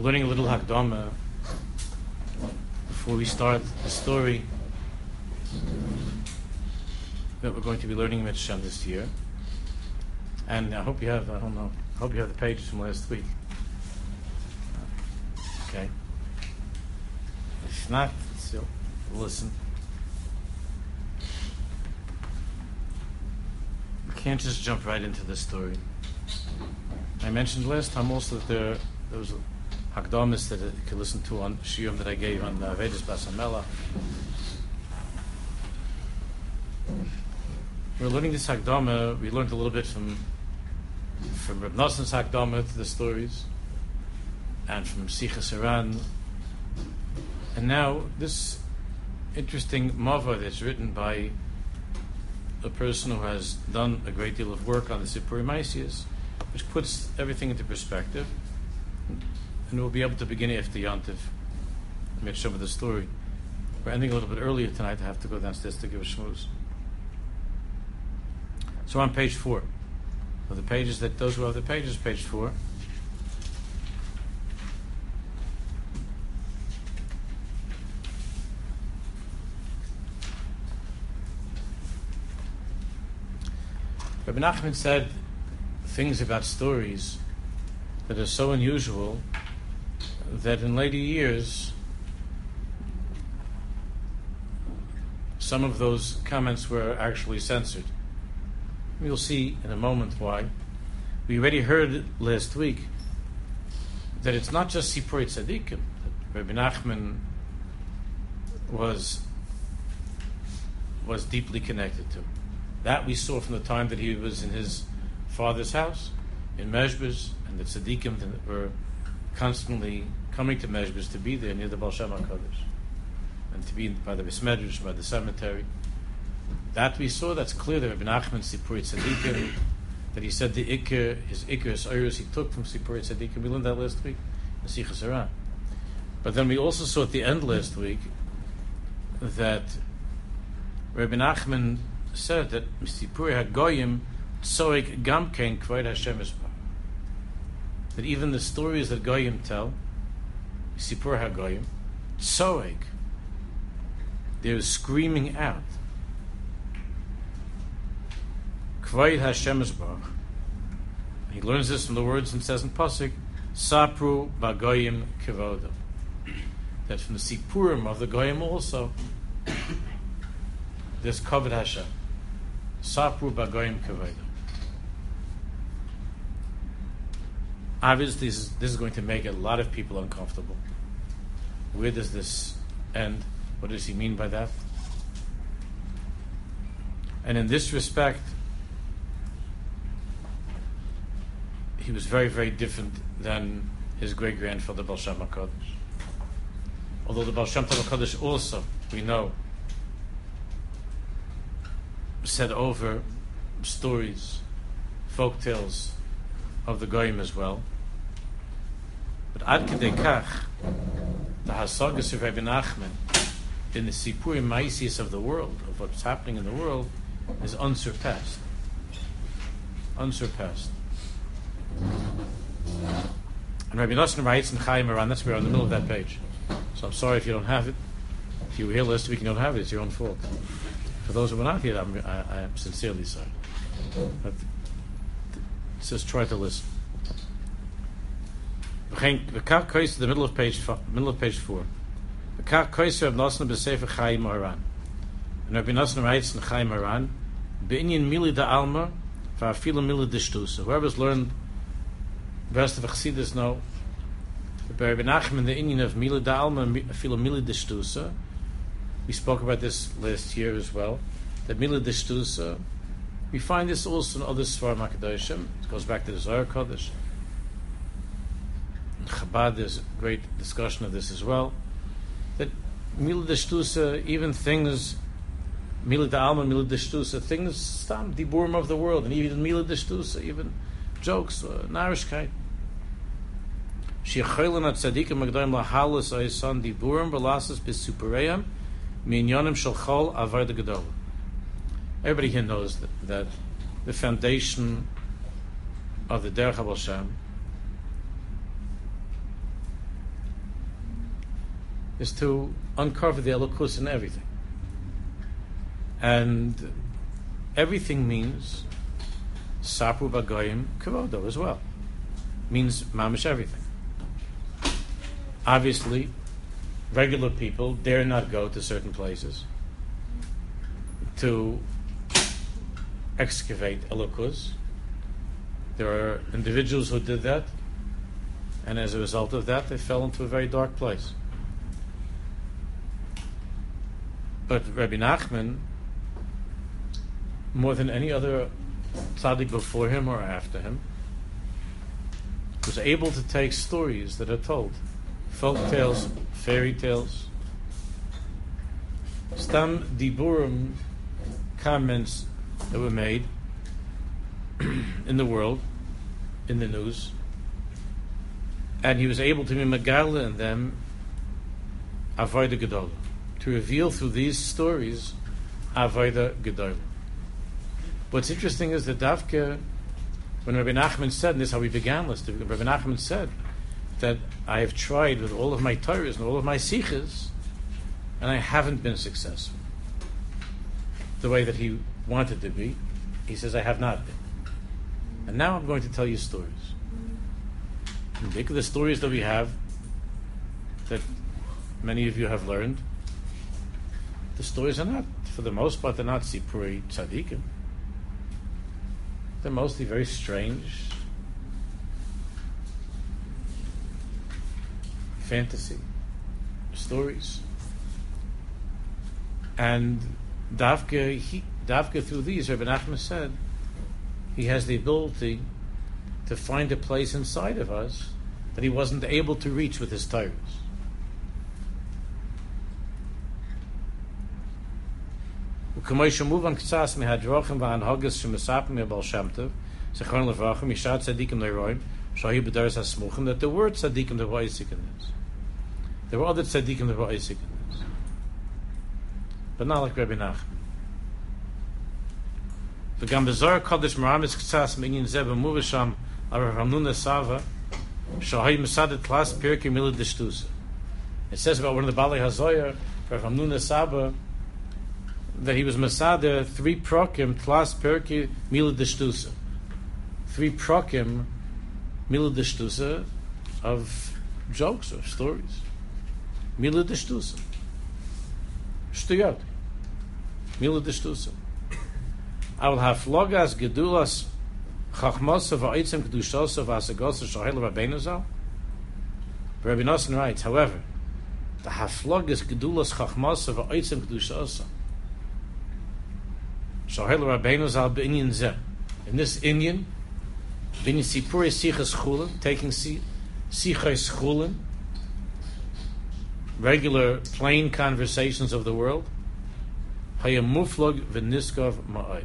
Learning a little Hakdama before we start the story that we're going to be learning Mitzvah this year. And I hope you have, I don't know, I hope you have the pages from last week. Okay. If not, listen. We can't just jump right into the story. I mentioned last time also that there, there was a Hakdamis that you could listen to on Shiurim that I gave on uh, Vedas Basamela. We're learning this Hakdama. We learned a little bit from from Reb Noson's Hakdama to the stories, and from Sichas Iran. And now this interesting mava that's written by a person who has done a great deal of work on the Sipuri Maisius, which puts everything into perspective and we'll be able to begin after Yontif, make some of the story. We're ending a little bit earlier tonight. I have to go downstairs to give a schmooze. So on page four, of the pages that those who have the pages, page four. Rabbi Nachman said things about stories that are so unusual that in later years, some of those comments were actually censored. We'll see in a moment why. We already heard last week that it's not just Sipur Tzadikim, that Rabbi Nachman was, was deeply connected to. That we saw from the time that he was in his father's house in Mezbez, and the tzaddikim were constantly coming to Mezbez to be there near the Baal HaKadosh and to be by the Besmedrash, by the cemetery. That we saw, that's clear that Rabbi Nachman Sipuri Tzadikim, that he said the Iker, his Iker, his Oiros, he took from Sipuri Tzadikim. We learned that last week in Haran. But then we also saw at the end last week that Rabbi Nachman said that Sipuri HaGoyim Tzoik Gamkein Kvod Hashem That even the stories that Goyim tell, Sipur HaGoyim, Tzoik, they're screaming out. Kvod Hashem He learns this from the words and says in Pasuk, Sapru Bagoyim Kivodim. That from the Sipurim of the Goyim also, this covered Hashem. Sapru Bagoyim Kivodim. Obviously, this is, this is going to make a lot of people uncomfortable. Where does this end? What does he mean by that? And in this respect, he was very, very different than his great grandfather Baal Shem HaKadosh. Although the Baal Shem HaKadosh also, we know, said over stories, folk tales of the Goyim as well. But Ad Kedei Kach, the Hasagas of Rabbi Nachman, in the Sipur Maisius of the world, of what's happening in the world, is unsurpassed. Unsurpassed. And Rabbi Nosson writes in Chaim Moran, that's where in the middle of that page. So I'm sorry if you don't have it. If you were here last week and you don't have it, it's your own fault. For those who were not here, I'm, I, am sincerely sorry. But says try to listen. The kar kois the middle of page middle of page four. The kar kois of Nosna b'sefer Chaim Moran. And Rabbi Nosna writes in Chaim Moran, Be'inyan mili da alma, va'afilu mili dishtusa. Whoever's learned the rest of Chassidus know by Rabbi Nachman the inyan of mili da alma, afilu mili dishtusa. We spoke about this last year as well. That mili dishtusa we find this also in other Svarim HaKadoshim. It goes back to the Zohar Kodesh. Chabad, there's a great discussion of this as well. That Mila Deshtusa, even things, Mila Alma, Mila Deshtusa, things, Stam, Diburim of the world, and even Mila Deshtusa, even jokes, uh, Narishkeit. Shechoylin at Tzadikim Magdoim Lahalas Oisan Diburim Belasas Bisupereim Minyonim Shalchol Avar the Gedolah. Everybody here knows that, that the foundation of the Derech HaBashem is to uncover the elokus in everything. And everything means sapru bagoyim kavodo as well. Means mamish everything. Obviously, regular people dare not go to certain places to excavate elokus. There are individuals who did that, and as a result of that, they fell into a very dark place. But Rabbi Nachman, more than any other tzaddik before him or after him, was able to take stories that are told, folk tales, fairy tales, stam diburim comments that were made in the world, in the news, and he was able to be megala in them avoida gedola, to reveal through these stories avoida gedola. What's interesting is that Davke, when Rabbi Nachman said, and this is how we began this, Rabbi Nachman said that I have tried with all of my Torahs and all of my Sikhs, and I haven't been successful the way that he wanted to be. He says, I have not been. And now I'm going to tell you stories. And think of the stories that we have that many of you have learned. The stories are not, for the most part, they're not Sipuri Tzadikim. They're mostly very strange, fantasy stories. And Davka, he, Davka through these, Rabbi Nachman said, he has the ability to find a place inside of us that he wasn't able to reach with his tires. וכמו מובן קצת מהדרוכים וההנהגס שמספרים מבעל שם טוב, זכרון לברכה, משעת צדיקים לרואים, שהיו בדרס הסמוכים, that the word tzadikim there were Isaac in this. There were other tzadikim there were Isaac in this. But not like Rabbi Nachman. וגם בזוהר קודש מרמז קצת מעניין זה במובן שם על רב אמנונה סבא, שהי מסד את קלאס פרקי מילה דשטוסה. It says about one of the Bali HaZoyer, Rav Hamnuna Saba, that he was Masada three prokim tlas perki mila deshtusa. Three prokim mila deshtusa of jokes or stories. Mila deshtusa. Shtuyot. Mila deshtusa. I will have flogas gedulas chachmos of aitzim kedushos of asagos of shahel rabbeinu. Rabbi Nosson writes, however, the haflogas gedulas chachmos of aitzim kedushos Shahel Rabbeinu Zal B'inyan Zeh. In this inyan, B'inyan Sipuri Sichas Chulin, taking Sichas Chulin, regular plain conversations of the world, Hayam Muflog V'niskov Ma'od,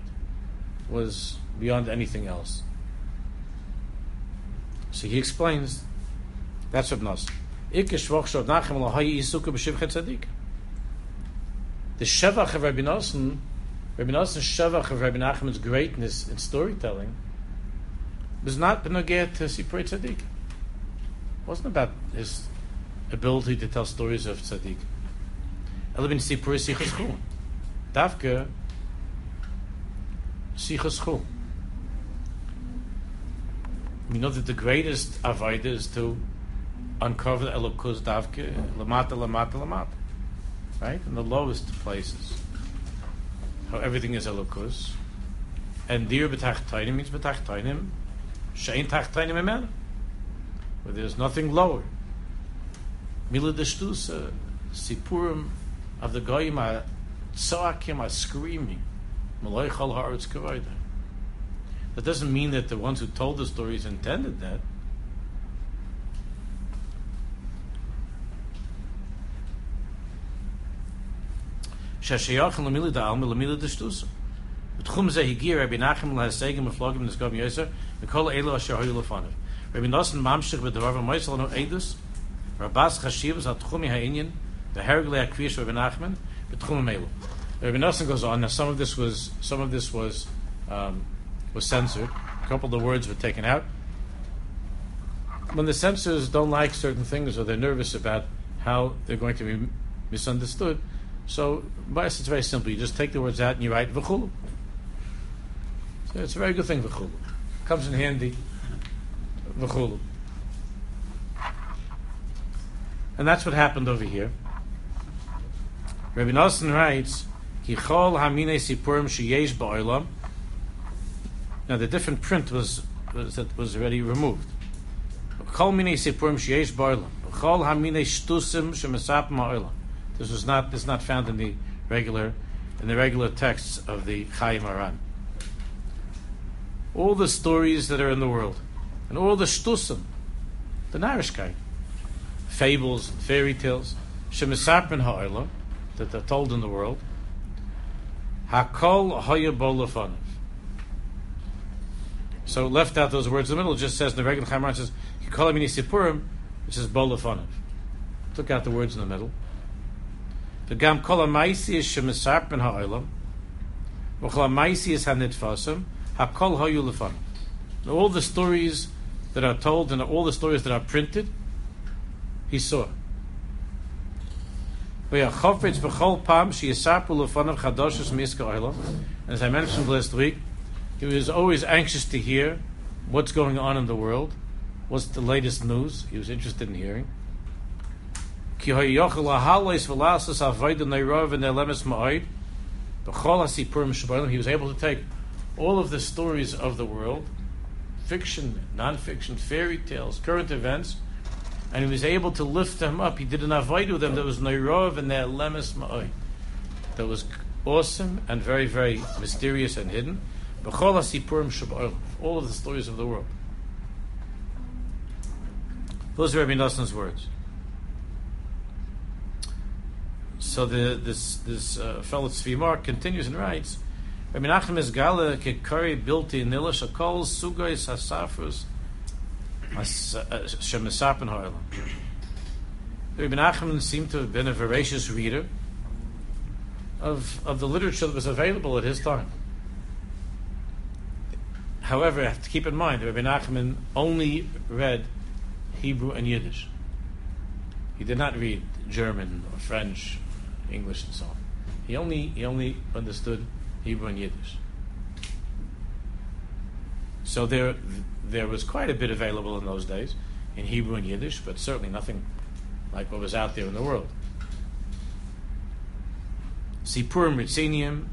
was beyond anything else. So he explains, that's what Nas. The Shevach of Rabbi Nosson Rabbi Nosson Shavach of Rabbi Nachman's greatness in storytelling was not benogeh to Sipur Tzaddik. It wasn't about his ability to tell stories of Tzaddik. Elabin Sipur Sichas Chul. Davke sichaschul. We know that the greatest avodah is to uncover the Elokus Davke, Lamata, Lamata, Lamata. Right? In the lowest places how everything is elokus. And dir betachtoinim means betachtoinim, shein tachtoinim emen, where there's nothing lower. Mila deshtusa, sipurim of the goyim are tzoakim are screaming. Malay chal haaretz. That doesn't mean that the ones who told the stories intended that. shashiyach lemili da alma lemili da shtusa. Betchum ze higir Rabbi Nachum lehasegim meflogim nizgam yoser mikol elu asher hoyu lefanav. Rabbi Nosson mamshich b'devar v'moysel rabas chashivas atchumi ha'inyan the hergle akvish Rabbi Nachman betchum melu. Rabbi goes on. Now some of this was some of this was um, was censored. A couple of the words were taken out. When the censors don't like certain things or they're nervous about how they're going to be misunderstood, so, bias it's very simple. You just take the words out and you write v'chulu. So it's a very good thing v'chulu. Comes in handy v'chulu. And that's what happened over here. Rabbi Nosson writes, Kichol hamine sipurim sheyesh ba'olam. Now the different print was, was that was already removed. Kol mine sipurim sheyesh ba'olam. Chol hamine shtusim shemesap ma'olam. This was not this is not found in the regular in the regular texts of the Chayim Aran. All the stories that are in the world, and all the shtusim, the narishkai, fables, and fairy tales, shemesapin ha'olam, that are told in the world, hakol hayabolafanov. So left out those words in the middle, it just says the regular Chayim Aran says, Kikolamini Sipurim, it says bolafanov. Took out the words in the middle. Is shemisar ben ha'olam. V'chol ha'maisi is ha'nitfasim. Ha'kol ha'yu lefanim. All the stories that are told and all the stories that are printed, he saw. V'yachofetz b'chol pam sheyisapu lefanim chadoshus miska olam. As I mentioned last week, he was always anxious to hear what's going on in the world, what's the latest news. He was interested in hearing. He was able to take all of the stories of the world, fiction, non-fiction, fairy tales, current events, and he was able to lift them up. He did an avoid with them that was neirov and their lemes ma'oid. That was awesome and very, very mysterious and hidden. All of the stories of the world. Those are Rabbi Nosson's words. So the, this this uh, fellow Tzvi continues and writes, Rabbi Nachman is gala kekari bilti nilish akol sugais hasafrus shemesapen ha'olam. Rabbi Nachman seemed to have been a voracious reader of of the literature that was available at his time. However, I have to keep in mind that Rabbi Nachman only read Hebrew and Yiddish. He did not read German or French English and so on. He only he only understood Hebrew and Yiddish. So there there was quite a bit available in those days in Hebrew and Yiddish, but certainly nothing like what was out there in the world. Sipurim Ritzinium,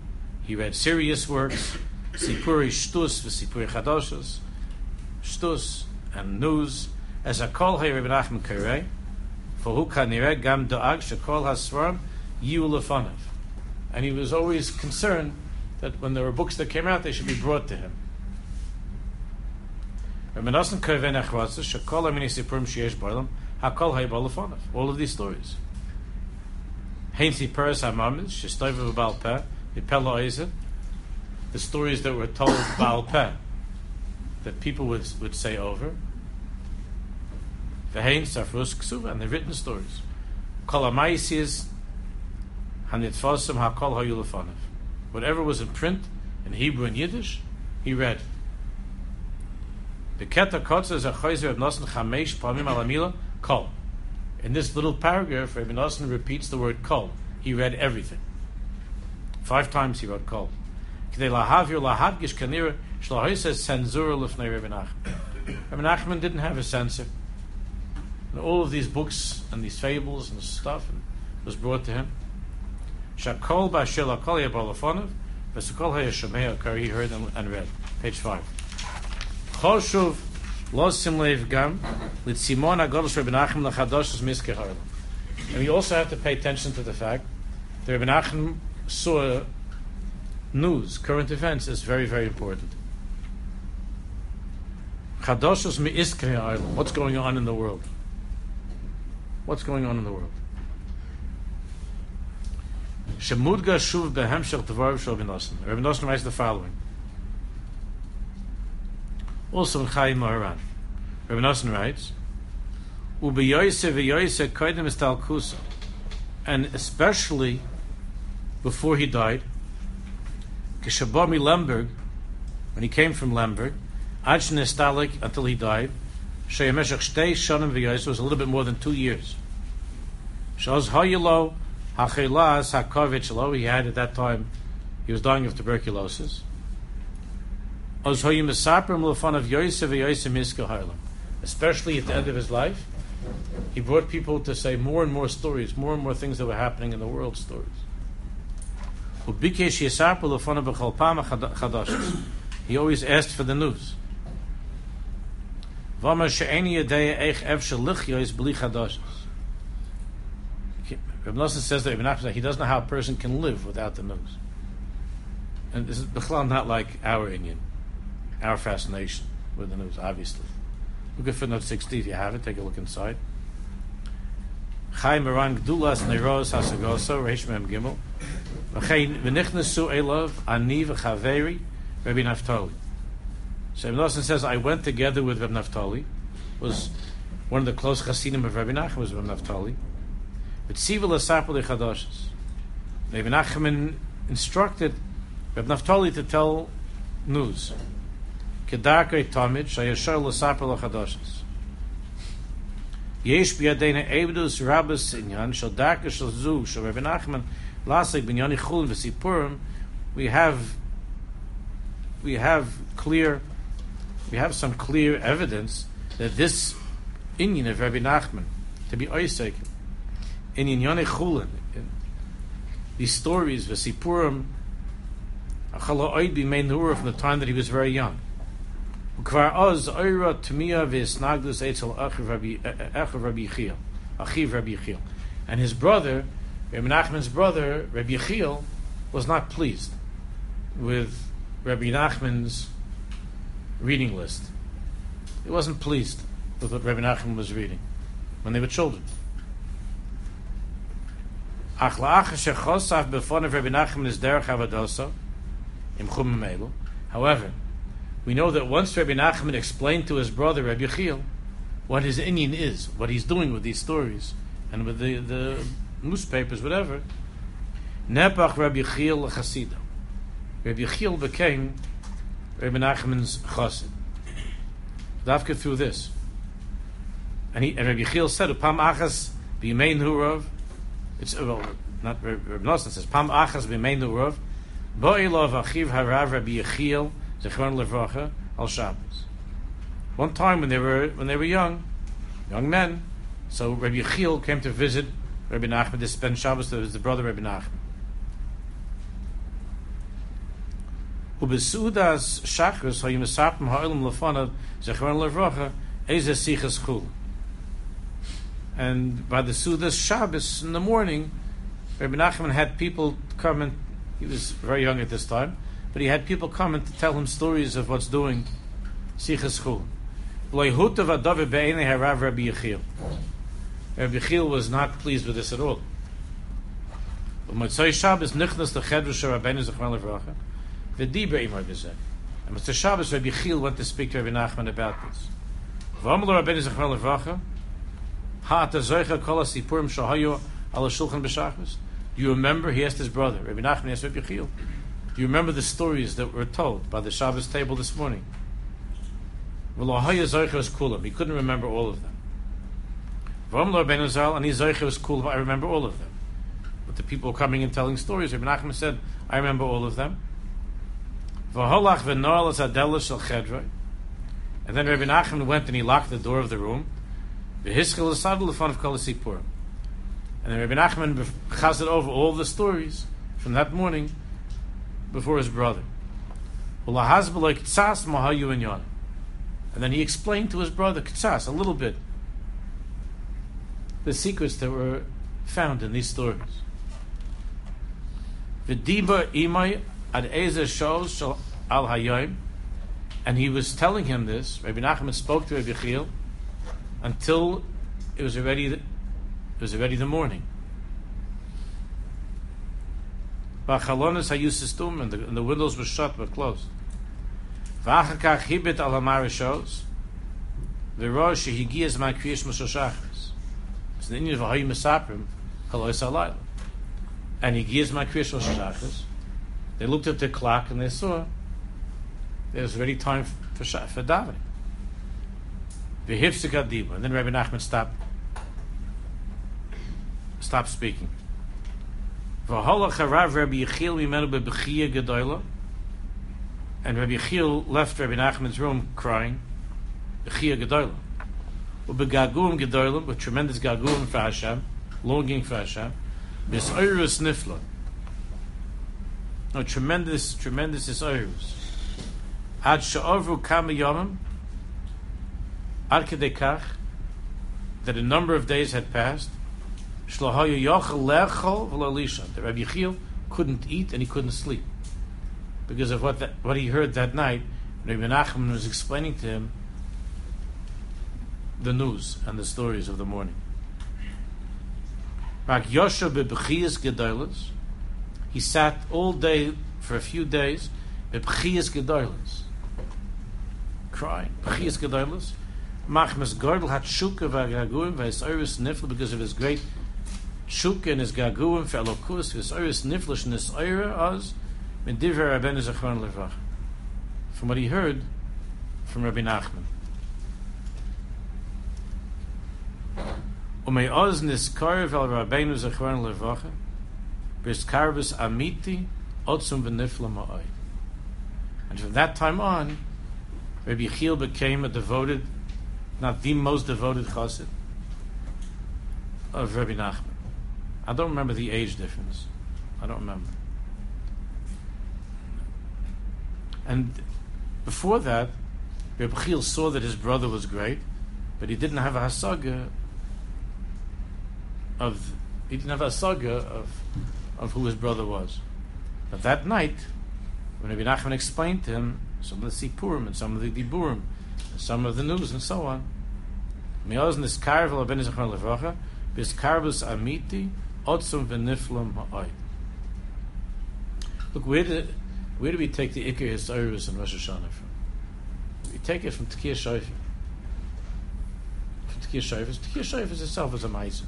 he read serious works, Sipuri Shtus v'Sipuri Chadoshos, Shtus and news, as a hay Rebbe Nachman Karei, for who kanireh gam do'ag shekol hasvarim Yulafanav. And he was always concerned that when there were books that came out, they should be brought to him. All of these stories. The stories that were told Baal Peh, that people would, would say over. And the written stories. Kol Hakol Hayulafanav. Whatever was in print in Hebrew and Yiddish, he read. The Keta Kotza is a Chayzer of Nosen Chamesh Pamim Alamila Kol. In this little paragraph, Rabbi Nosson repeats the word Kol. He read everything. Five times he wrote Kol. Rabbi Nachman didn't have a censor. And all of these books and these fables and stuff was brought to him. Shakol ba'ashel akol yabalafonov, v'sakol hayashomei akar, he heard and read. Page 5. Choshuv losim leiv gam, litzimon agodos Rebbe Nachem lachadosh miske harlam. And we also have to pay attention to the fact that Rebbe Nachem saw news, current events, is very, very important. Chadoshos mi iske What's going on in the world? What's going on in the world? Shemudga shuv behemshech devar shel Nosson. Rabbi Nosson writes the following. Also in Chaim Maharan. Rabbi Nosson writes, Ubeyoise v'yoise koidem estal kusa. And especially before he died, Kishabami Lemberg, when he came from Lemberg, Ajn Estalik until he died, Sheyameshach Shtei Shanim v'yoise was a little bit more than two years. Shaz Hayilo Hachelas Hakovich Lo. He had at that time, he was dying of tuberculosis. Especially at the end of his life, he brought people to say more and more stories, more and more things that were happening in the world stories. He always asked for the news. Rabbi Nosson says that Ibn Achim, he doesn't know how a person can live without the news. And this is not like our inyan, our fascination with the news, obviously. Look at footnote 60 if you have it, take a look inside. Chai Moran Gdulas Neiros Hasagoso, Reish Mem Gimel. V'nichnesu Elov, Ani v'chaveri, Rabbi Naftali. So Ibn Nosson says, I went together with Rabbi Naftali, was one of the close chassidim of Rabbi Nachman was Rabbi Naftali. But Siva Lasapali Chadashis. Rabbi Nachman instructed Rabbi Naftali to tell news. Kedarkei Tamid, Shayashar Lasapali Chadashis. Yesh biyadena ebdus rabbis inyan shal darka shal Rabbi Nachman lasik binyani chulin v'sipurim we have we have clear we have some clear evidence that this inyan of Rabbi Nachman to be Isaac in Inyane Chulin, these stories, Vesipurim, Achala Oid be made from the time that he was very young. Ukvar Oz Oira Tamia Visnagdus Eitzel Achiv Rabbi Yechiel, Achiv Rabbi Yechiel, and his brother, Rabbi Nachman's brother, Rabbi Yechiel, was not pleased with Rabbi Nachman's reading list. He wasn't pleased with what Rabbi Nachman was reading when they were children. However, we know that once Rabbi Nachman explained to his brother Rabbi Yechiel what his inyan is, what he's doing with these stories, and with the, the newspapers, whatever, Nepach Rabbi Yechiel Chasida. Rabbi Yechiel became Rabbi Nachman's chassid. Dafka through this. And, he, and Rabbi Yechiel said, Upam achas b'yimein hurav, it's, well, not Rabbi Nosson says, Pam achas b'yimein hurav, bo'ilov achiv harav Rabbi Yechiel, zechron levracha, al Shabbos. One time when they were, when they were young, young men, so Rabbi Yechiel came to visit Rabbi Nachman to spend Shabbos, that was the brother Rabbi Nachman. Ubesudas shachris hayim esapim ha'olam lefanav zechron levracha eze sichas chul. And by the Sudas Shabbos in the morning, Rabbi Nachman had people come and he was very young at this time, but he had people come and to tell him stories of what's doing sichas chul. Rabbi Yechiel. Rabbi Yechiel was not pleased with this at all. Motzei Shabbos nichnas the chedrush Rabbeinu zechron levracha. V'dibra imar b'zeh. And Mr. Shabbos, Rabbi Chil went to speak to Rabbi Nachman about this. Do you remember? He asked his brother, Rabbi Nachman asked Rabbi Chil, do you remember the stories that were told by the Shabbos table this morning? He couldn't remember all of them. And he. I remember all of them. But the people coming and telling stories, Rabbi Nachman said, I remember all of them. And then Rabbi Nachman went and he locked the door of the room. V'hischel esadel lefon of kol And then Rabbi Nachman chazed over all the stories from that morning before his brother. And then he explained to his brother Ktsas a little bit the secrets that were found in these stories. V'diba imay ad Ezer shows al Hayyim, and he was telling him this. Rabbi Nachman spoke to Rabbi Chiel until it was already the, it was already the morning. Bachalonis hayusistum, and the and the windows were shut were closed. V'achakach hibit al hamarishos, v'rosh shehigiyas ma kriyish moshoshachris. It's the inyan of Hayyim Mesaprim, Halois Alayla. And he gives my kriyish moshoshachris, they looked at the clock and they saw there's already time for for davening. The hifzik and then Rabbi Nachman stopped stopped speaking. V'holach Rabbi Yechiel mimenu bebechiyah. And Rabbi Yechiel left Rabbi Nachman's room crying. Bechiyah gedoyla. Ubegagum gedoyla, with tremendous gagum for Hashem, longing for Hashem. Misoirus nifla. A tremendous, tremendous isoirus. Ad sha'avru kama yomim. That a number of days had passed. The Rabbi Yechiel couldn't eat and he couldn't sleep because of what what he heard that night. Rabbi Nachman was explaining to him the news and the stories of the morning. He sat all day for a few days, crying. Machmas Gordel had shuka nifla because of his great shuka and his gaguim niflish Levach. From what he heard from Rabbi Nachman. Oz Zechron Levach amiti ma'ay. And from that time on, Rabbi Yechiel became a devoted not the most devoted chassid of Rabbi Nachman. I don't remember the age difference. I don't remember. And before that, Rabbi Chil saw that his brother was great, but he didn't have a hasaga of he didn't have a hasaga of of who his brother was. But that night, when Rabbi Nachman explained to him some of the Sipurim and some of the Diburim, some of the news and so on. Bis karbus amiti otzum. Look, where did where do we take the Iker Hisayrus and Rosh Hashanah from? We take it from Tkiyah Shofar. From Tkiyah Shofar. Tkiyah Shofar itself is a Maisa.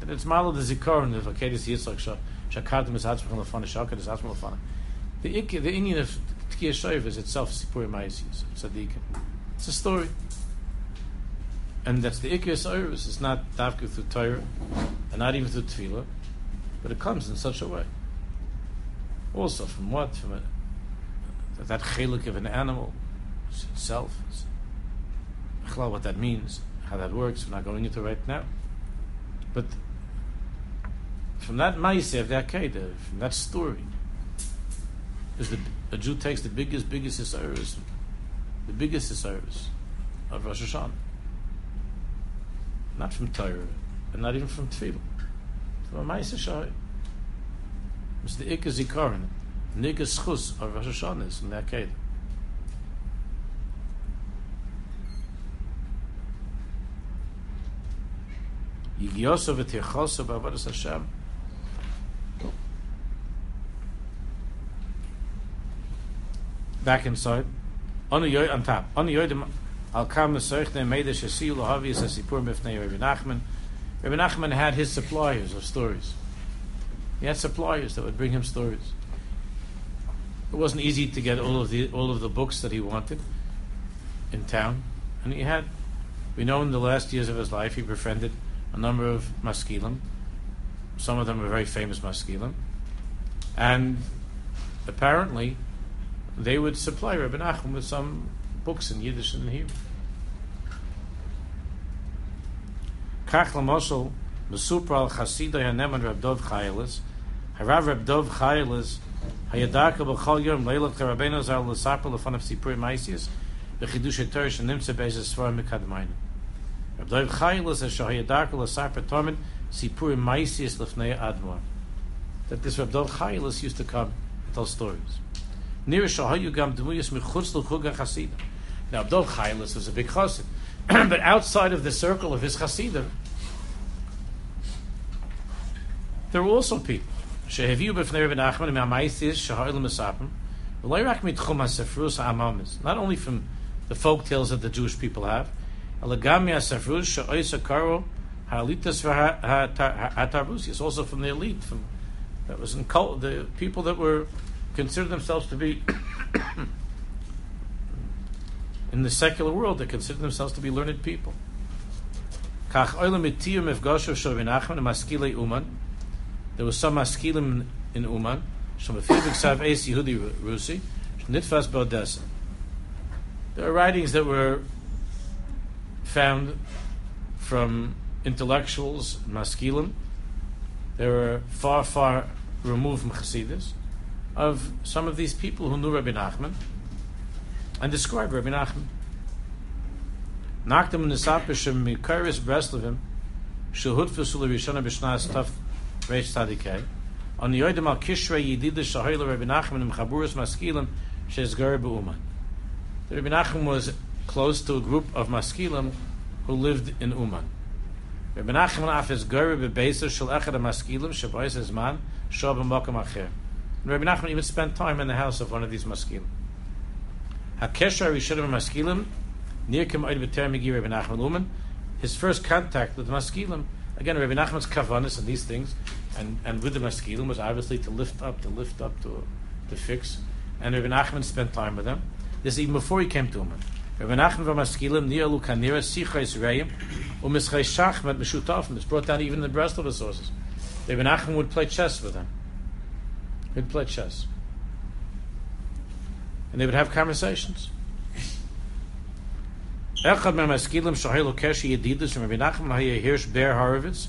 And it's Malo the Zikaron, the Vakedis Yitzchak Shakartim is Hatzmach Lefana, Shakat is Hatzmach. The Iker, the inyan of Tkiyah Shofar is itself Sipur Maisis, Tzadikim. It's a story. And that's the Iker Cyrus. It's not Davka through Torah, and not even through Tefillah, but it comes in such a way. Also, from what? From a, that chelik of an animal itself. What that means, how that works, we're not going into right now. But from that Maiseh of the Akedah, from that story, is the a Jew takes the biggest, biggest Isaiahs the biggest service of Rosh Hashanah. Not from Torah, and not even from Tefillah. From a Ma'aseh Shai. It's the Ikka Zikaron, the Schus of Rosh Hashanah is in the Akedah. Yigyosa v'tirchosa b'avodas Hashem. Back inside on yoy on top. On the yoy al kam made shasi lahavi as sipur mifnei Rabbi Nachman. Rabbi Nachman had his suppliers of stories. He had suppliers that would bring him stories. It wasn't easy to get all of the all of the books that he wanted in town, and he had. We know in the last years of his life he befriended a number of maskilim. Some of them were very famous maskilim, and apparently they would supply Rabbi Nachum with some books in Yiddish and Hebrew. Kach l'moshel, Mesupra al Chasidai haneman Reb Dov Chayelis, Harav Reb Dov Chayelis, Hayadaka b'chol yom leilach Rabbeinu zal l'sapar l'fanav sipur ma'isius, v'chidush etor shenimtze be'ez svarim mekadmayim. Reb Dov Chayelis asher hayadaka l'sapar tormen sipur ma'isius l'fnei admor. That this Reb Dov Chayelis used to come and tell stories. Now, Abdul Chaylis was a big chassid, but outside of the circle of his chassidim, there were also people. Sheheviu b'fnei Rabbi Nachman ma'maitis shahar l'masapim, v'loirak mitchum ha'sefrus ha'amamis, not only from the folk tales that the Jewish people have, alagami ha'sefrus sha'oisa karo ha'alitas ha'tarbusius, also from the elite, from that was in cult, the people that were consider themselves to be in the secular world, they consider themselves to be learned people. There was some maskilim in Uman. Rusi. There are writings that were found from intellectuals, maskilim. They were far, far removed from Chassidus, of some of these people who knew Rabbi Nachman and described Rabbi Nachman. Nachtem nisapishim mikaris Breslovim, shehut v'sul rishona b'shnas taf reish tzadikei, on the yodim al kishrei yidida shahayla Rabbi Nachman im chaburis maskilim shezgar be'uman. Rabbi Nachman was close to a group of maskilim who lived in Uman. Rabbi Nachman af is gari bebeisa shel echad maskilim shabayis his man shob b'mokum acher. Rabbi Nachman even spent time in the house of one of these maskilim. Hakesha Rishonim Maskilim, near Kim Oid B'ter Megi Rabbi Nachman Lumen, his first contact with the Maskilim, again, Rabbi Nachman's kavanis and these things, and, and with the Maskilim was obviously to lift up, to lift up, to, to fix, and Rabbi Nachman spent time with them. This is even before he came to Uman. Rabbi Nachman var Maskilim, near Lukanira, Sichais Reim, Umischai Shachmat Meshutafim, it's brought down even in the rest of the sources. Rabbi Nachman would play chess with them. He'd play chess and they would have conversations. Echad me maskilim yedidus from Rabbi Nachman Haya Hirsch Ber Horowitz,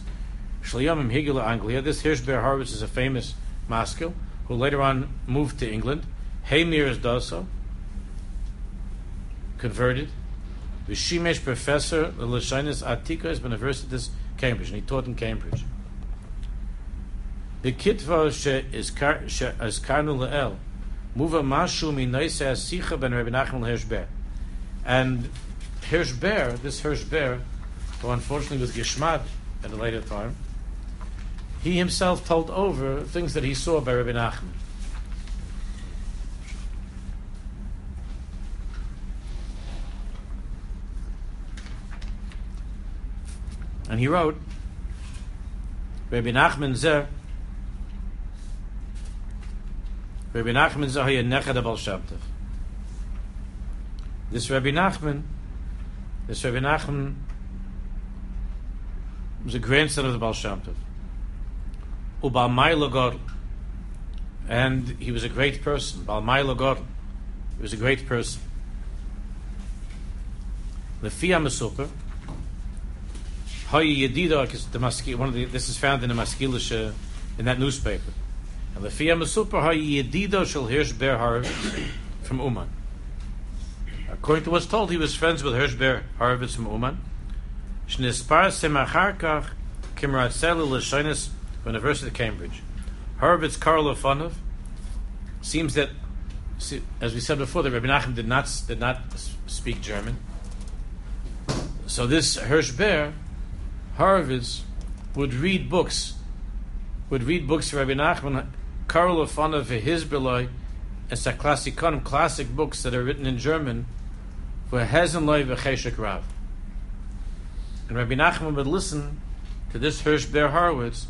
Shliamim Higula Anglia. This Hirsch Ber Horowitz is a famous maskil who later on moved to England. Heimir is Doso, converted. The Shimesh professor, the Lashinis Atika, university at Cambridge, and he taught in Cambridge. The kitva she is karnu le'el, Muva Mashu Minaisa Sicha ben Rabbi Nachman Hirsch Ber. And Hirsch Ber, this Hirsch Ber, who unfortunately was Gishmad at a later time, he himself told over things that he saw by Rabbi Nachman. And he wrote, Rabbi Nachman Zer, Rabbi Nachman Zahaya Nechad Abal Shabtav. This Rabbi Nachman, this Rabbi Nachman was a grandson of the Baal Shem Tov. Ubal And he was a great person. Baal Mailagor. He was a great person. Lefia Mesuper. Hayi Yedida, one of the, this is found in the Maskilish, in that newspaper. And the Fiyam Super Yedido Shel Hirsch Ber Horowitz from Uman. According to what's told, he was friends with Hirsch Ber Horowitz from Uman. Shnispar Semacharkach Kimrat Selu Lashonis University of Cambridge. Horowitz Karl Afanov seems that, as we said before, that Rabbi Nachman did not did not speak German. So this Hirsch Ber Horowitz would read books, would read books for Rabbi Nachman Karl Ofana his Beloy, it's a classicon, classic books that are written in German, for Hezen Loy v'cheshek Rav. And Rabbi Nachman would listen to this Hirsch Ber Horowitz,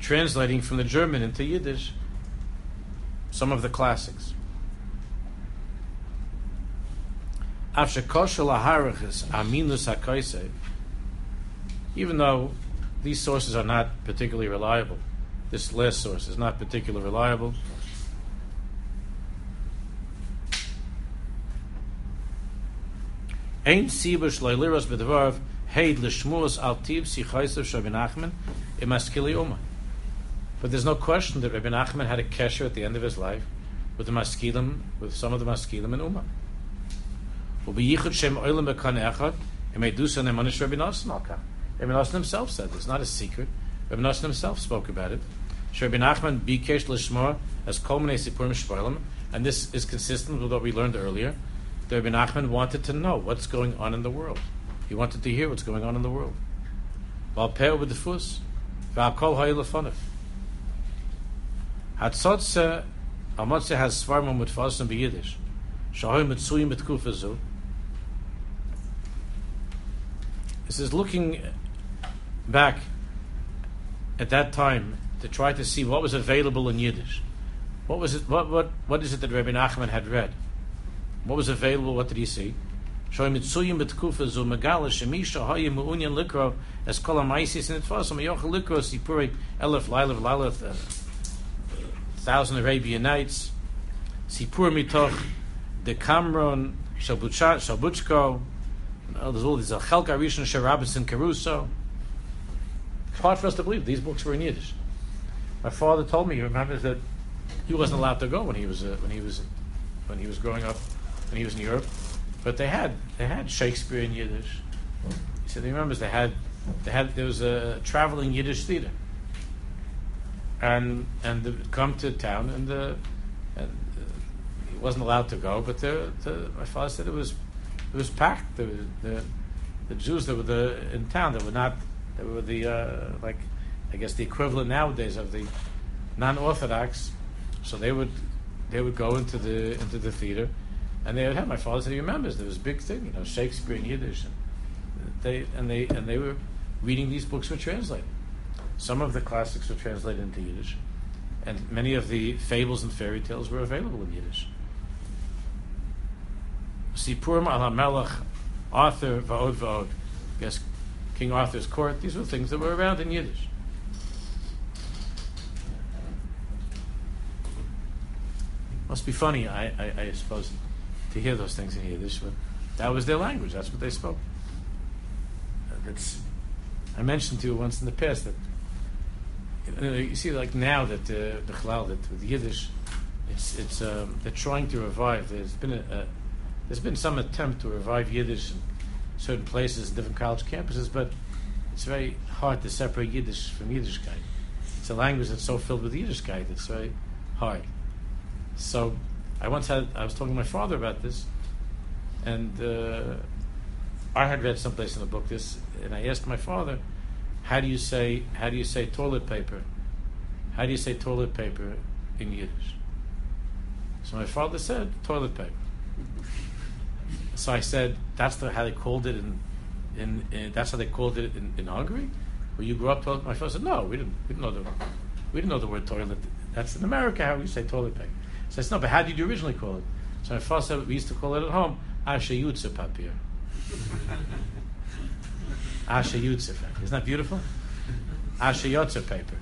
translating from the German into Yiddish some of the classics. Even though these sources are not particularly reliable, this last source is not particularly reliable. But there's no question that Rabbi Nachman had a kesher at the end of his life with the maskilim, with some of the maskilim in emedusa nemanish Rabbi Nosson himself said this, not a secret. Rabbi Nosson himself spoke about it. Rabbi Nachman bikesh lishmor as kolmene sipurim shpoilim, and this is consistent with what we learned earlier. Rabbi Nachman wanted to know what's going on in the world. He wanted to hear what's going on in the world. Val peh with the fus, v'akol ha'ilafonif. Hatzotze, amotze has svarmum with fasim. Shahoy mitzuyim b'tkufazu. This is looking back at that time to try to see what was available in Yiddish. What was it? What what what is it that Rabbi Nachman had read? What was available? What did he see? Uh, thousand Arabian Nights Sipur mitoch the Kamron Shabutchko there's all these Chelka Rishon Sharabis and Caruso it's hard for us to believe these books were in Yiddish my father told me he remembers that he wasn't allowed to go when he was uh, when he was when he was growing up when he was in Europe but they had they had Shakespeare in Yiddish. He said he remembers they had they had there was a traveling Yiddish theater, and and the, come to town and the and uh, he wasn't allowed to go, but the, the, my father said it was it was packed. The the, the Jews that were the in town that were not they were the uh, like I guess the equivalent nowadays of the non-orthodox. So they would they would go into the into the theater and they would have my father said he remembers there was a big thing, you know, Shakespeare in Yiddish, and they and they and they were reading these books were translated. Some of the classics were translated into Yiddish, and many of the fables and fairy tales were available in Yiddish. Sipurim al Hamelach, Arthur Vaod Vaod, I guess King Arthur's court. These were things that were around in Yiddish. Must be funny, I, I, I suppose to hear those things in Yiddish, but that was their language. That's what they spoke. That's, I mentioned to you once in the past that you, know, you see, like now that uh, the Chalal, that with Yiddish, it's it's um, they're trying to revive. There's been a, a, there's been some attempt to revive Yiddish in certain places, different college campuses, but it's very hard to separate Yiddish from Yiddishkeit. It's a language that's so filled with Yiddishkeit. It's very hard. So I once had I was talking to my father about this, and uh, I had read someplace in the book this, and I asked my father, "How do you say how do you say toilet paper? How do you say toilet paper in Yiddish?" So my father said toilet paper. So I said, "That's the, how they called it in, in, in that's how they called it in, in Hungary, where you grew up." My father said, "No, we didn't. We didn't know the we didn't know the word toilet. That's in America how we say toilet paper." So I said, no, but how did you originally call it? So my father said, we used to call it at home, Asha Yutza Papir. Asha Yutza Isn't that beautiful? Asha Yotza paper.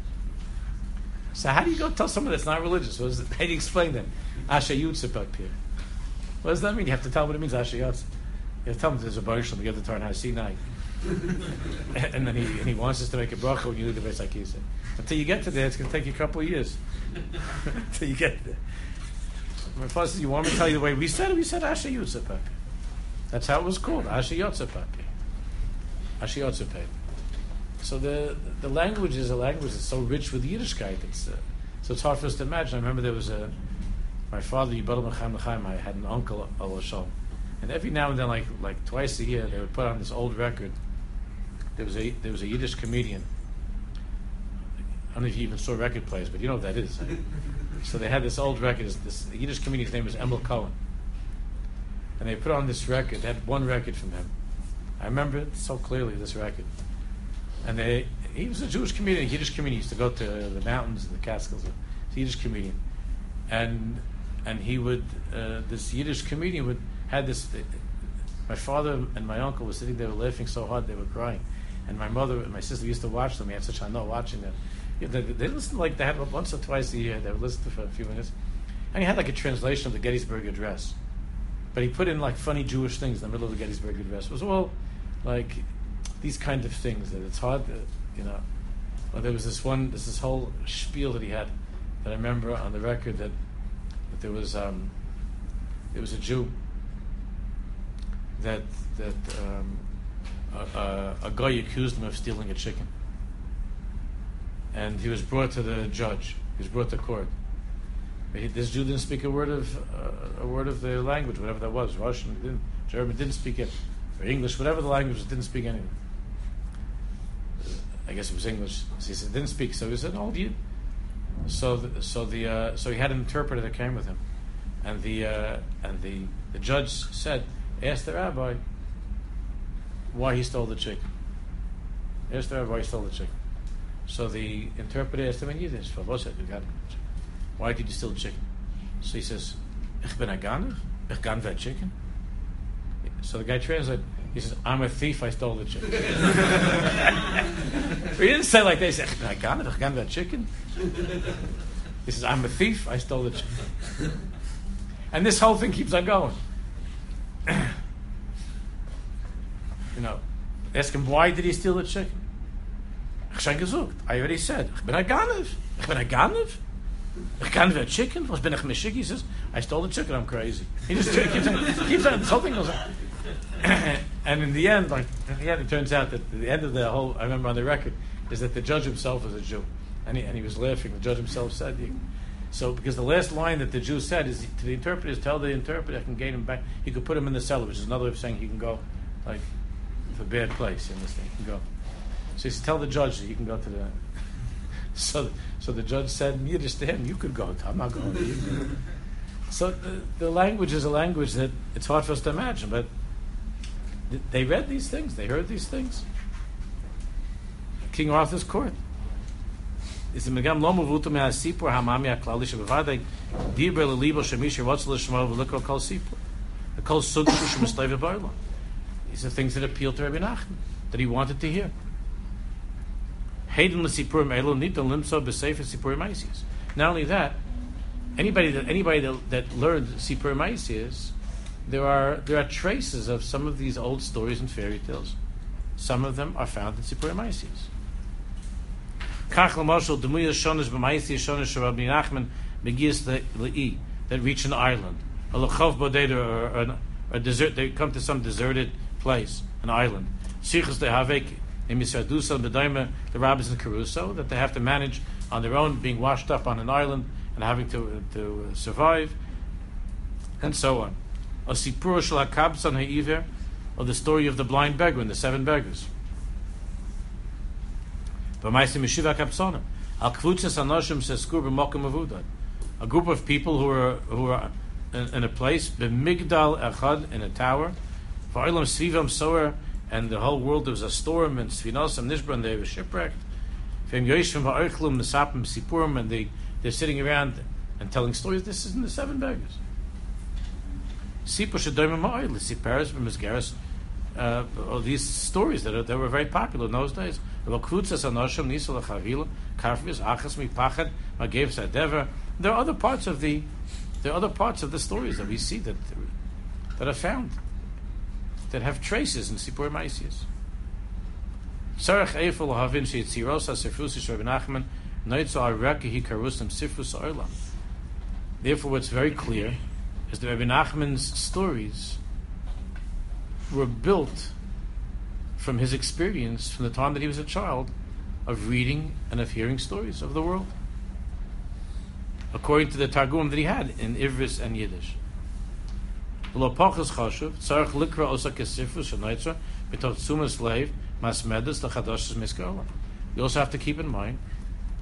So how do you go tell someone that's not religious? What is it? How do you explain that? Asha Yutza Papir. What does that mean? You have to tell them what it means, Asha Yotza. You have to tell them there's a Baruch you have to turn how Sinai. and then he, and he wants us to make a bracha when you leave the he said. Until you get to there, it's going to take you a couple of years. Until you get there. My father says, You want me to tell you the way we said it? We said Asha Yotzepapi. That's how it was called, Asha Yotzepapi. Asha Yotzepapi. So the, the language is a language that's so rich with Yiddishkeit. It's, uh, so it's hard for us to imagine. I remember there was a, my father, Yibadal Mechaim Mechaim, I had an uncle, Al And every now and then, like, like twice a year, they would put on this old record. There was a, there was a Yiddish comedian. I don't know if you even saw record players, but you know what that is. So they had this old record. This Yiddish comedian's name was Emil Cohen, and they put on this record. They had one record from him. I remember it so clearly. This record, and they he was a Jewish comedian, a Yiddish comedian. He used to go to the mountains and the Catskills. a Yiddish comedian, and and he would uh, this Yiddish comedian would had this. My father and my uncle were sitting there laughing so hard they were crying, and my mother and my sister used to watch them. We had such a watching them yeah, they, they listened like they had once or twice a year. They would listen for a few minutes, and he had like a translation of the Gettysburg Address, but he put in like funny Jewish things in the middle of the Gettysburg Address. It was all like these kind of things that it's hard to, you know. Well, there was this one, this this whole spiel that he had that I remember on the record that, that there was um, there was a Jew that that um, a, a, a guy accused him of stealing a chicken and he was brought to the judge. He was brought to court. He, this Jew didn't speak a word of uh, a word of the language, whatever that was. Russian, didn't, German, didn't speak it, or English, whatever the language was, didn't speak anything. I guess it was English. So he said didn't speak. So he said, "Oh, you." So, the, so the uh, so he had an interpreter that came with him, and the uh, and the the judge said, "Ask the rabbi why he stole the chicken." Ask the rabbi why he stole the chicken. So the interpreter asked him in Yiddish, why did you steal the chicken? So he says, Ich bin a ganer, ich gan vet chicken. So the guy translated. He says, "I'm a thief. I stole the chicken." he didn't say like they said, "I got it. I got that chicken." He says, "I'm a thief. I stole the chicken." And this whole thing keeps on going. you know, ask him why did he steal the chicken? I already said, ich bin a Ganev. Ich bin a Ganev. Ich kann a chicken. Was bin ich mishik? He says, I stole the chicken. I'm crazy. He just keeps keeps on, this whole thing goes on. and in the end, like, in the end, it turns out that the end of the whole, I remember on the record, is that the judge himself was a Jew. And he, and he was laughing. The judge himself said, so because the last line that the Jew said is to the interpreters, tell the interpreter I can gain him back. He could put him in the cellar, which is another way of saying he can go, like, to a bad place in this thing. He can go. So he said, tell the judge that you can go to the. So, so the judge said, you understand, you could go. I'm not going. so the, the language is a language that it's hard for us to imagine, but they read these things, they heard these things. King Arthur's court. Is sipur. The barla. These are things that appeal to Rabbi Nachman, that he wanted to hear. Not only that, anybody that anybody that, that learned sipurim Isis, there are there are traces of some of these old stories and fairy tales. Some of them are found in sipurim Isis. Kach l'moshel demuya shonish b'maisi shonish Rabbi Nachman begis le'i that reach an island, a lechov boded or a desert. They come to some deserted place, an island. Sichas de havek in Misadusa Bedaima, the rabbis in Caruso, that they have to manage on their own, being washed up on an island and having to to survive, and so on. A sipur shel hakabsan or the story of the blind beggar and the seven beggars. A group of people who are who are in, in a place, b'migdal echad, in a tower, v'olam svivam soer, and the whole world there was a storm, and nishbra, and they were shipwrecked. V'em yoishim v'oichlum nesapim sipurim, and they they're sitting around and telling stories. This is in the seven beggars. Sipur shadoim ma'oil, siperes b'mizgeres, uh, these stories that, are, that were very popular in those days. There are other parts of the there are other parts of the stories that we see that that are found that have traces in Sipur Maisius. Sarach Havin Sifrus Olam. Therefore, what's very clear is that Rabbi Nachman's stories were built from his experience from the time that he was a child of reading and of hearing stories of the world. According to the Targum that he had in Ivris and Yiddish. You also have to keep in mind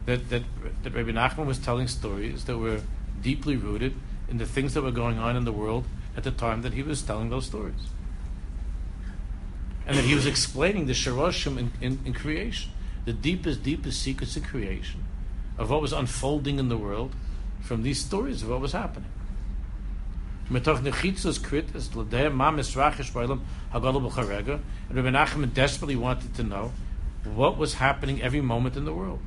that, that, that Rabbi Nachman was telling stories that were deeply rooted in the things that were going on in the world at the time that he was telling those stories and that he was explaining the Sharoshim in, in, in, creation, the deepest, deepest secrets of creation, of what was unfolding in the world from these stories of what was happening. And Nachman desperately wanted to know what was happening every moment in the world.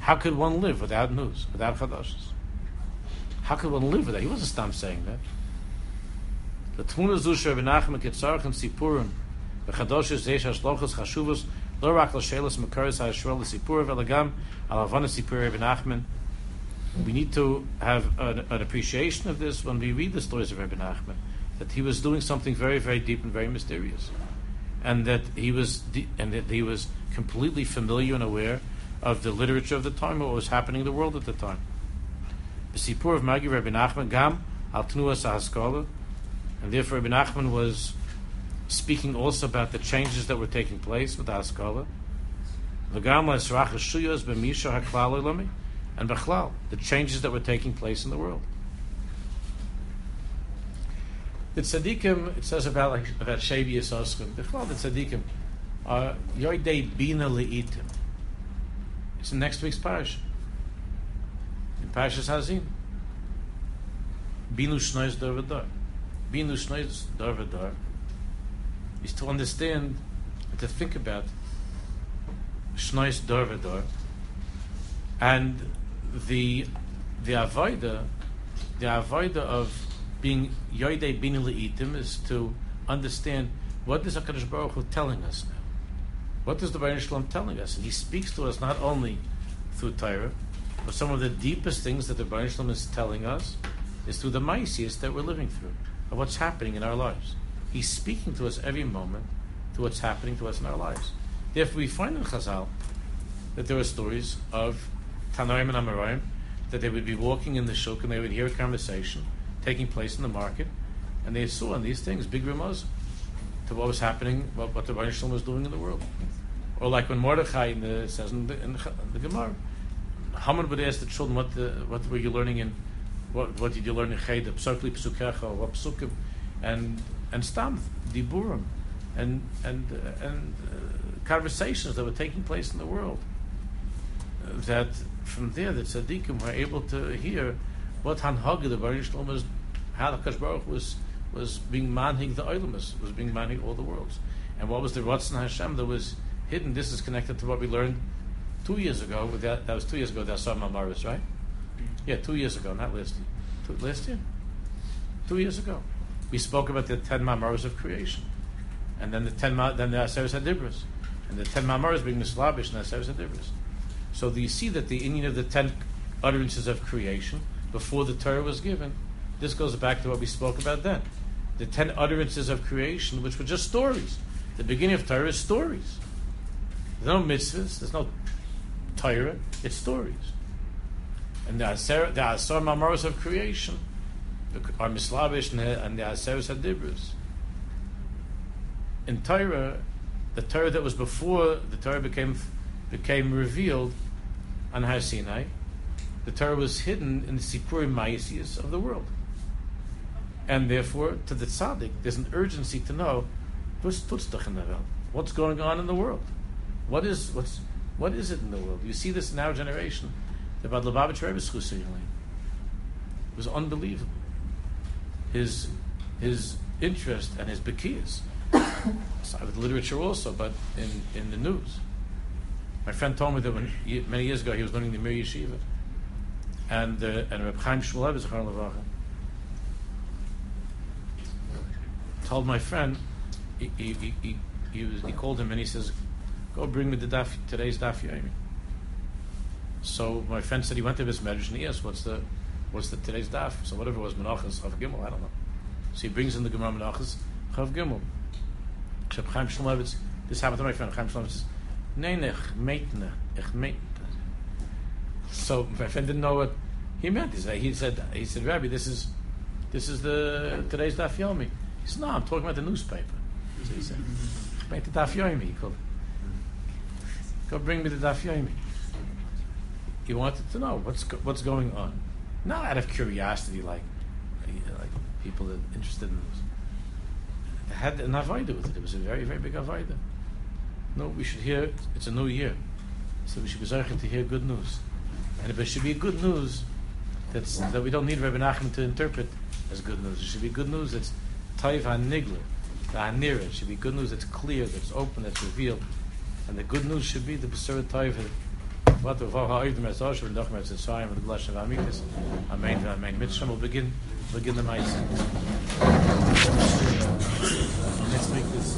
How could one live without news, without chadashes? How could one live without? He wasn't stop saying that. The Tmuna Zu Shrev Nachman Kitzarchem Sipurim V'chadosh Zeish HaShlochos Chashuvos Lo Rak L'Shelos Mekaris HaShvel Sipur V'Lagam Al Havana Sipur Rebbe Nachman we need to have an, an, appreciation of this when we read the stories of Rebbe Nachman, that he was doing something very, very deep and very mysterious, and that he was de- and that he was completely familiar and aware of the literature of the time, what was happening in the world at the time. The Sipur of Magi Rebbe Nachman Gam Al Tnua Sahaskola and therefore, Ibn Nachman was speaking also about the changes that were taking place with the Haskalah. And Bechlal, the changes that were taking place in the world. The tzaddikim, it says about like about Shevi Yisoskim, the tzaddikim, are Yoidei Bina Le'itim. It's in next week's parish. In Parashas Hazin. Binu Shnois Darvadar. Binu Shnois Darvadar is to understand and to think about Shnois Darvadar and the the avoida the avoida of being Yoidei Binu Le'itim is to understand what is HaKadosh Baruch Hu telling us now. What is the Baruch Shalom telling us? And he speaks to us not only through Torah, but some of the deepest things that the Baruch Shalom is telling us is through the Maisius that we're living through, of what's happening in our lives. He's speaking to us every moment to what's happening to us in our lives. Therefore, we find in Chazal that there are stories of Tanoim and Amoraim that they would be walking in the shuk and they would hear a conversation taking place in the market, and they saw in these things big remuz to what was happening, what, what the Baruch Shalom was doing in the world. Or like when Mordechai in the, says in the, in the, the Gemara, Haman would ask the children, what, the, what were you learning in what, what did you learn in Cheder? Psukli Psukecha, what Psukim, and and Stam, Diburim, and and uh, and uh, conversations that were taking place in the world. Uh, that from there, the tzaddikim were able to hear what Hanhaga the Baruch was, how the Baruch was was being manhig the Oilamus, was being manhig all the worlds, and what was the Ratzon Hashem that was hidden. This is connected to what we learned two years ago. With that, that was two years ago. That Asar Mamaris, right? Mm-hmm. Yeah, two years ago, not last year. Two, last year? Two years ago. We spoke about the ten mamaros of creation. And then the ten then the Aseres Hadibras. And the ten mamaros being the Slavish and Aseres Hadibras. So do you see that the Indian of the ten utterances of creation, before the Torah was given, this goes back to what we spoke about then. The ten utterances of creation, which were just stories. The beginning of Torah is stories. There's no mitzvahs, there's no Torah, it's stories and the Aser, the Asar Mamaros of creation are Mislavish and the Aseres Hadibros. In Torah, the Torah that was before the Torah became became revealed on Har Sinai, the Torah was hidden in the Sipurim Maisius of the world. And therefore, to the tzaddik, there's an urgency to know what's going on in the world. What is what's what is it in the world? You see this in our generation the Bad Lubavitch Rebbe's Chusayim was unbelievable. His his interest and his bekiyas, with literature also, but in, in the news. My friend told me that when many years ago he was learning the Mir Yeshiva, and uh, and Reb Chaim Shmulevitz told my friend he he, he, he, he, was, he called him and he says, "Go bring me the daf today's daf yomi." So my friend said he went to his medrash and he asked, "What's the, what's the today's daf?" So whatever it was Menachas Chav Gimel, I don't know. So he brings in the Gemara Menachas Chav Gimel. Chaim Shmulevitz, this happened to my friend Chaim Shmulevitz. Nein, ich meitne, ich meitne. So my friend didn't know what he meant. He said, he said, he said, Rabbi, this is, this is the today's daf yomi. He said, No, I'm talking about the newspaper. So he said, "Make the daf yomi." He called. Go bring me the daf yomi. He wanted to know what's go, what's going on, not out of curiosity, like like people that are interested in this. They had an avoida with it. It was a very very big avoida. No, we should hear. It's a new year, so we should be to hear good news, and if it should be good news, that's that we don't need Rabbi Nachman to interpret as good news. It should be good news that's taiv hanigler, the hanira. It should be good news that's clear, that's open, that's revealed, and the good news should be the besura taiv what wir vorher heute mit so schön doch mit zu sein mit glasche Amitis. Amen. Amen. Mit schon beginn beginn der Mais. Let's make this